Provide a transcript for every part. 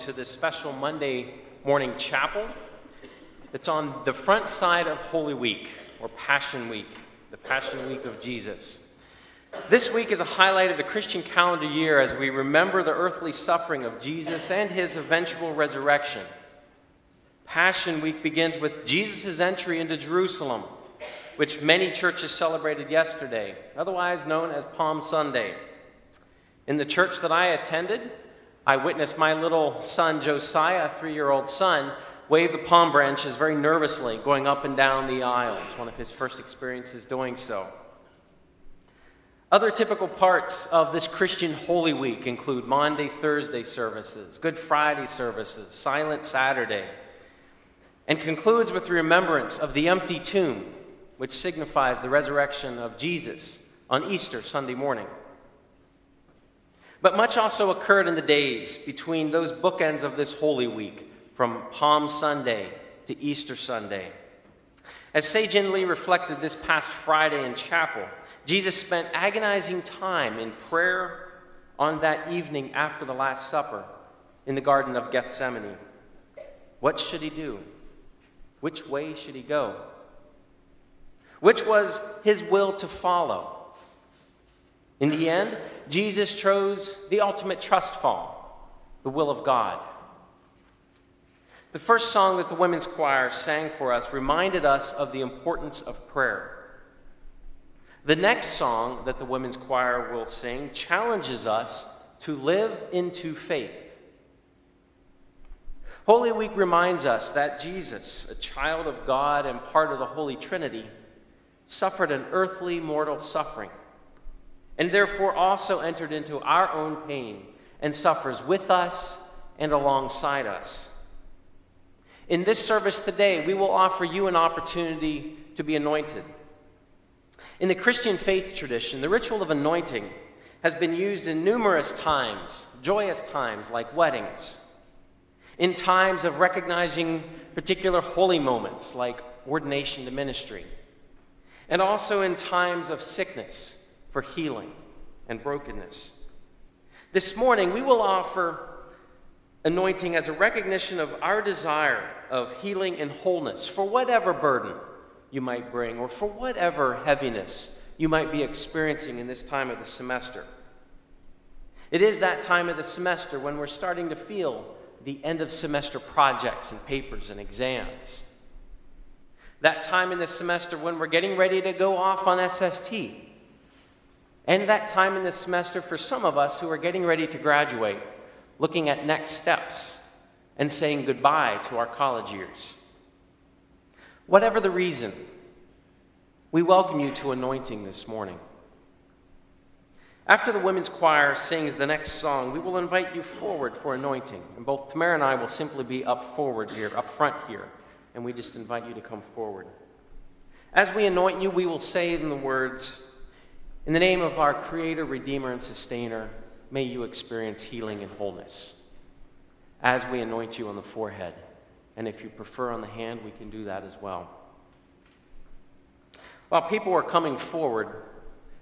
to this special Monday morning chapel. It's on the front side of Holy Week, or Passion Week, the Passion Week of Jesus. This week is a highlight of the Christian calendar year as we remember the earthly suffering of Jesus and his eventual resurrection. Passion Week begins with Jesus' entry into Jerusalem, which many churches celebrated yesterday, otherwise known as Palm Sunday. In the church that I attended, I witnessed my little son, Josiah, three year old son, wave the palm branches very nervously, going up and down the aisles, one of his first experiences doing so. Other typical parts of this Christian Holy Week include Maundy, Thursday services, Good Friday services, Silent Saturday, and concludes with the remembrance of the empty tomb, which signifies the resurrection of Jesus on Easter Sunday morning. But much also occurred in the days between those bookends of this Holy Week, from Palm Sunday to Easter Sunday. As Say-Jin Lee reflected this past Friday in chapel, Jesus spent agonizing time in prayer on that evening after the Last Supper in the Garden of Gethsemane. What should he do? Which way should he go? Which was his will to follow? In the end, Jesus chose the ultimate trust fall, the will of God. The first song that the women's choir sang for us reminded us of the importance of prayer. The next song that the women's choir will sing challenges us to live into faith. Holy Week reminds us that Jesus, a child of God and part of the Holy Trinity, suffered an earthly mortal suffering and therefore also entered into our own pain and suffers with us and alongside us. In this service today, we will offer you an opportunity to be anointed. In the Christian faith tradition, the ritual of anointing has been used in numerous times, joyous times like weddings, in times of recognizing particular holy moments like ordination to ministry, and also in times of sickness for healing and brokenness. This morning, we will offer anointing as a recognition of our desire of healing and wholeness for whatever burden you might bring or for whatever heaviness you might be experiencing in this time of the semester. It is that time of the semester when we're starting to feel the end of semester projects and papers and exams. That time in the semester when we're getting ready to go off on SST and that time in the semester for some of us who are getting ready to graduate, looking at next steps and saying goodbye to our college years. Whatever the reason, we welcome you to anointing this morning. After the women's choir sings the next song, we will invite you forward for anointing. And both Tamara and I will simply be up forward here, up front here, and we just invite you to come forward. As we anoint you, we will say in the words, in the name of our Creator, Redeemer, and Sustainer, may you experience healing and wholeness as we anoint you on the forehead And if you prefer on the hand, we can do that as well. While people are coming forward,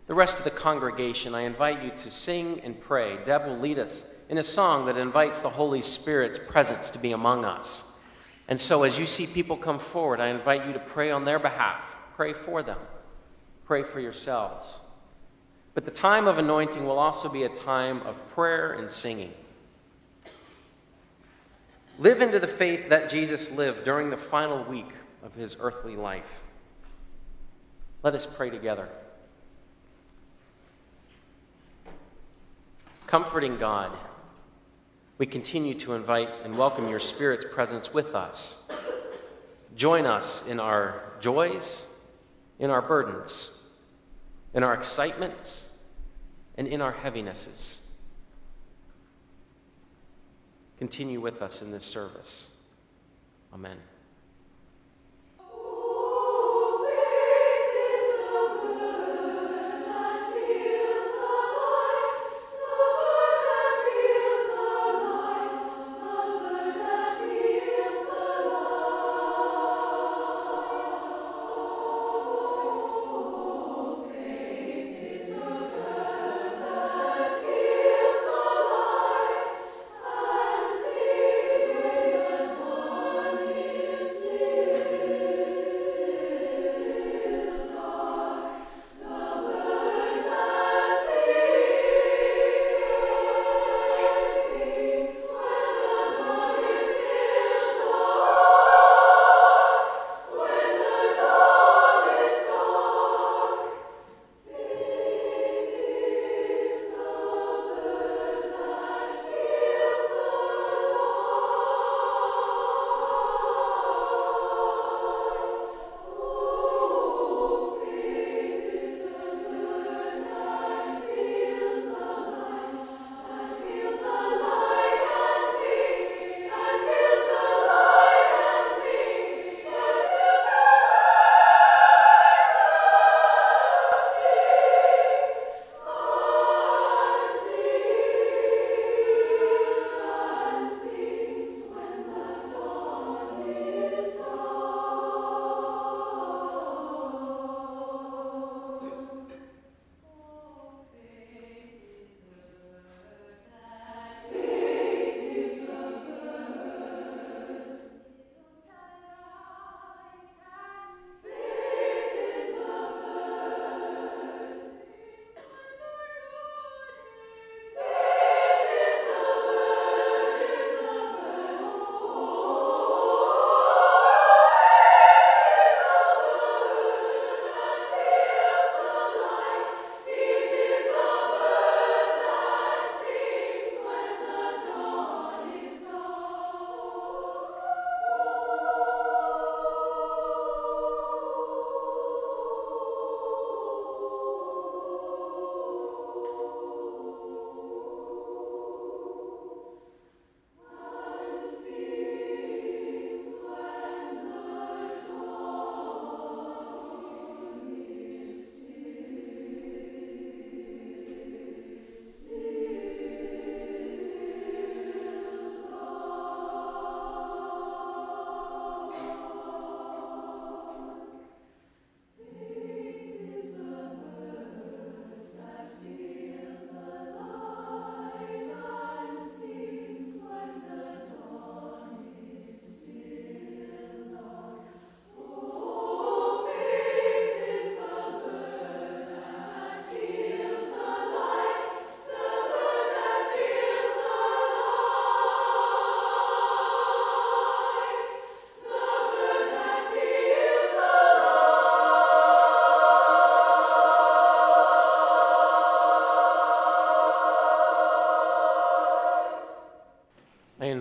the rest of the congregation, I invite you to sing and pray. Deb will lead us in a song that invites the Holy Spirit's presence to be among us. And so, as you see people come forward, I invite you to pray on their behalf, pray for them, pray for yourselves. But the time of anointing will also be a time of prayer and singing. Live into the faith that Jesus lived during the final week of his earthly life. Let us pray together. Comforting God, we continue to invite and welcome your Spirit's presence with us. Join us in our joys, in our burdens, in our excitements, and in our heavinesses. Continue with us in this service. Amen.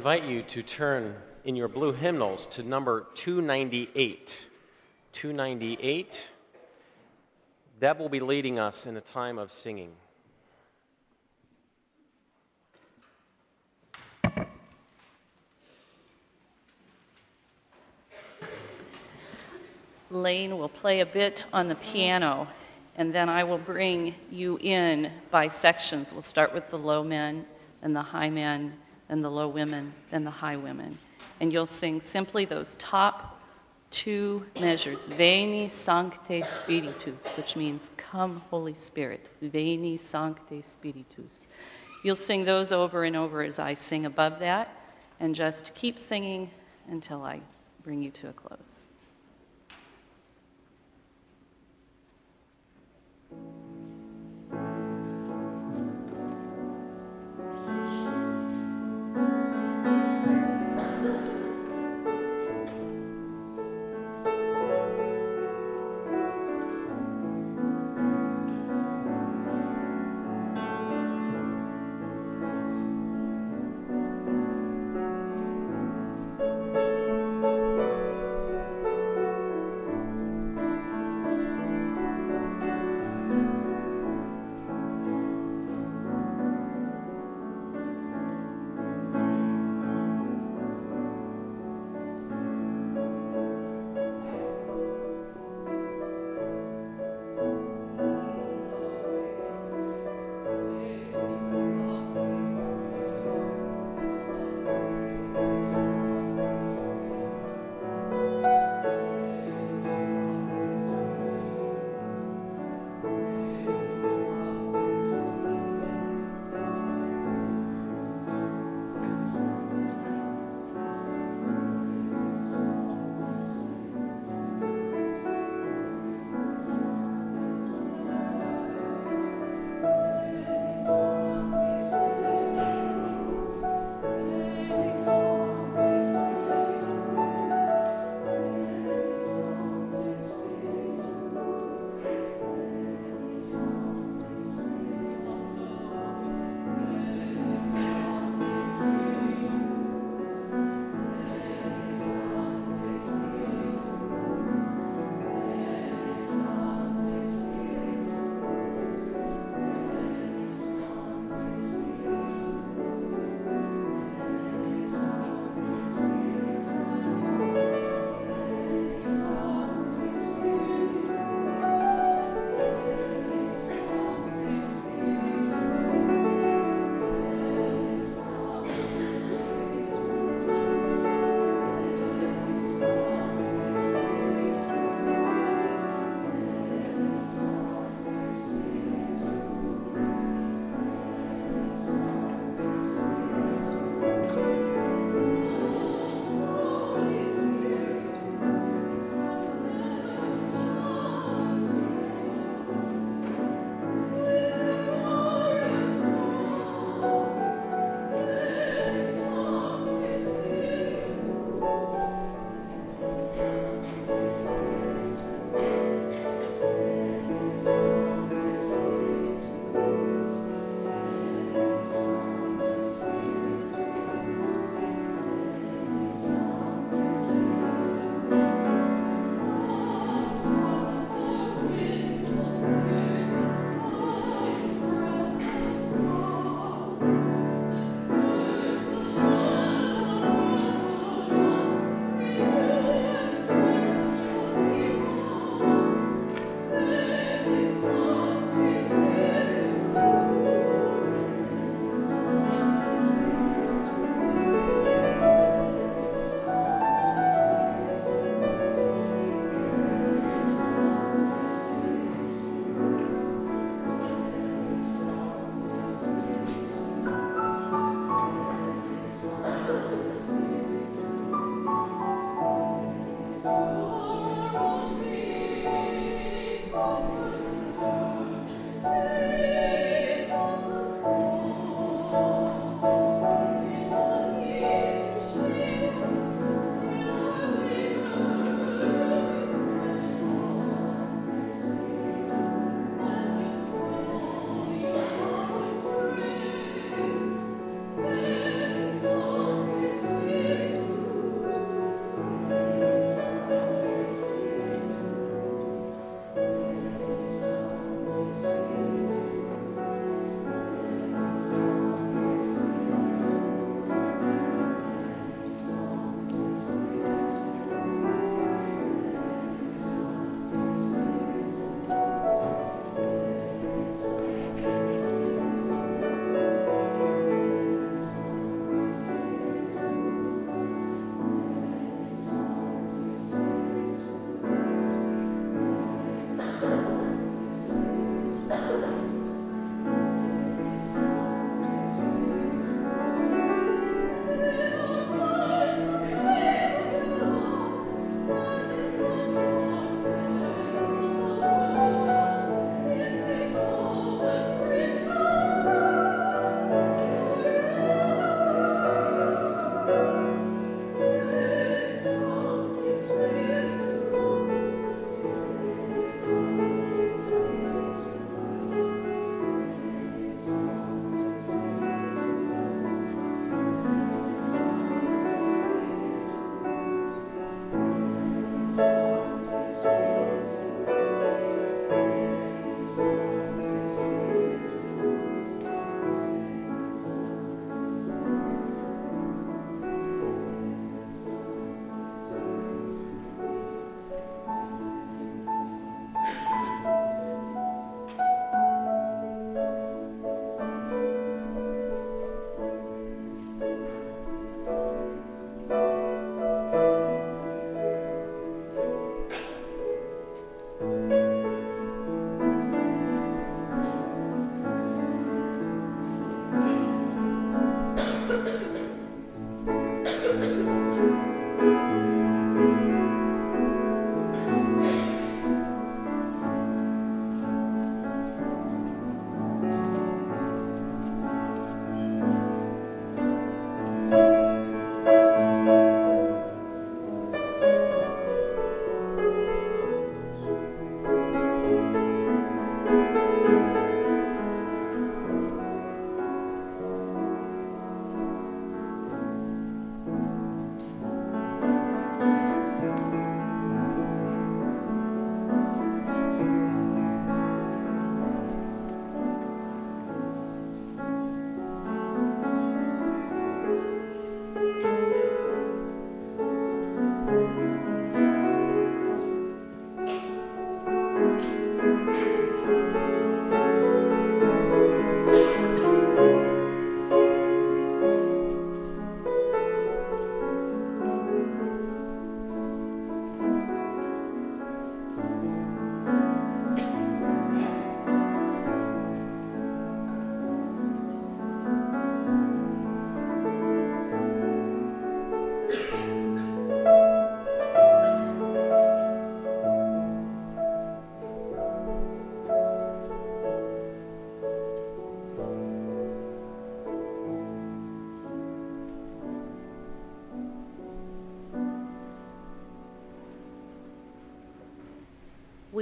Invite you to turn in your blue hymnals to number 298. 298. Deb will be leading us in a time of singing. Lane will play a bit on the piano, and then I will bring you in by sections. We'll start with the low men and the high men, then the low women, then the high women. And you'll sing simply those top two measures, Veni Sancte Spiritus, which means come, Holy Spirit. Veni Sancte Spiritus. You'll sing those over and over as I sing above that, and just keep singing until I bring you to a close.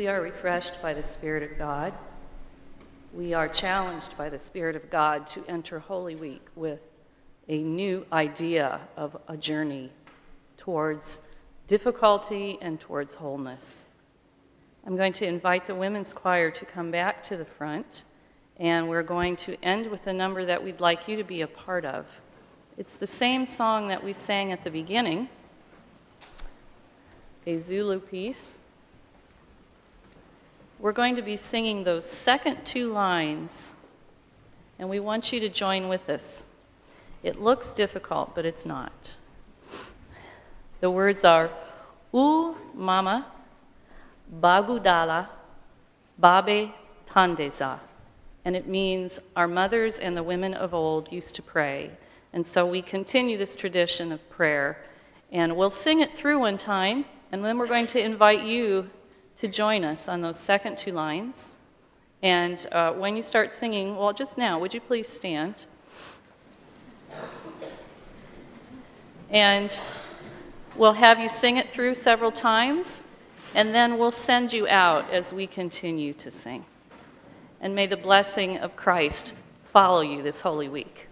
We are refreshed by the Spirit of God. We are challenged by the Spirit of God to enter Holy Week with a new idea of a journey towards difficulty and towards wholeness. I'm going to invite the women's choir to come back to the front, and we're going to end with a number that we'd like you to be a part of. It's the same song that we sang at the beginning, a Zulu piece. We're going to be singing those second two lines, and we want you to join with us. It looks difficult, but it's not. The words are U Mama Bagudala Babe Tandeza. And it means our mothers and the women of old used to pray. And so we continue this tradition of prayer. And we'll sing it through one time, and then we're going to invite you to join us on those second two lines. And uh, when you start singing, well, just now, would you please stand? And we'll have you sing it through several times, and then we'll send you out as we continue to sing. And may the blessing of Christ follow you this Holy Week.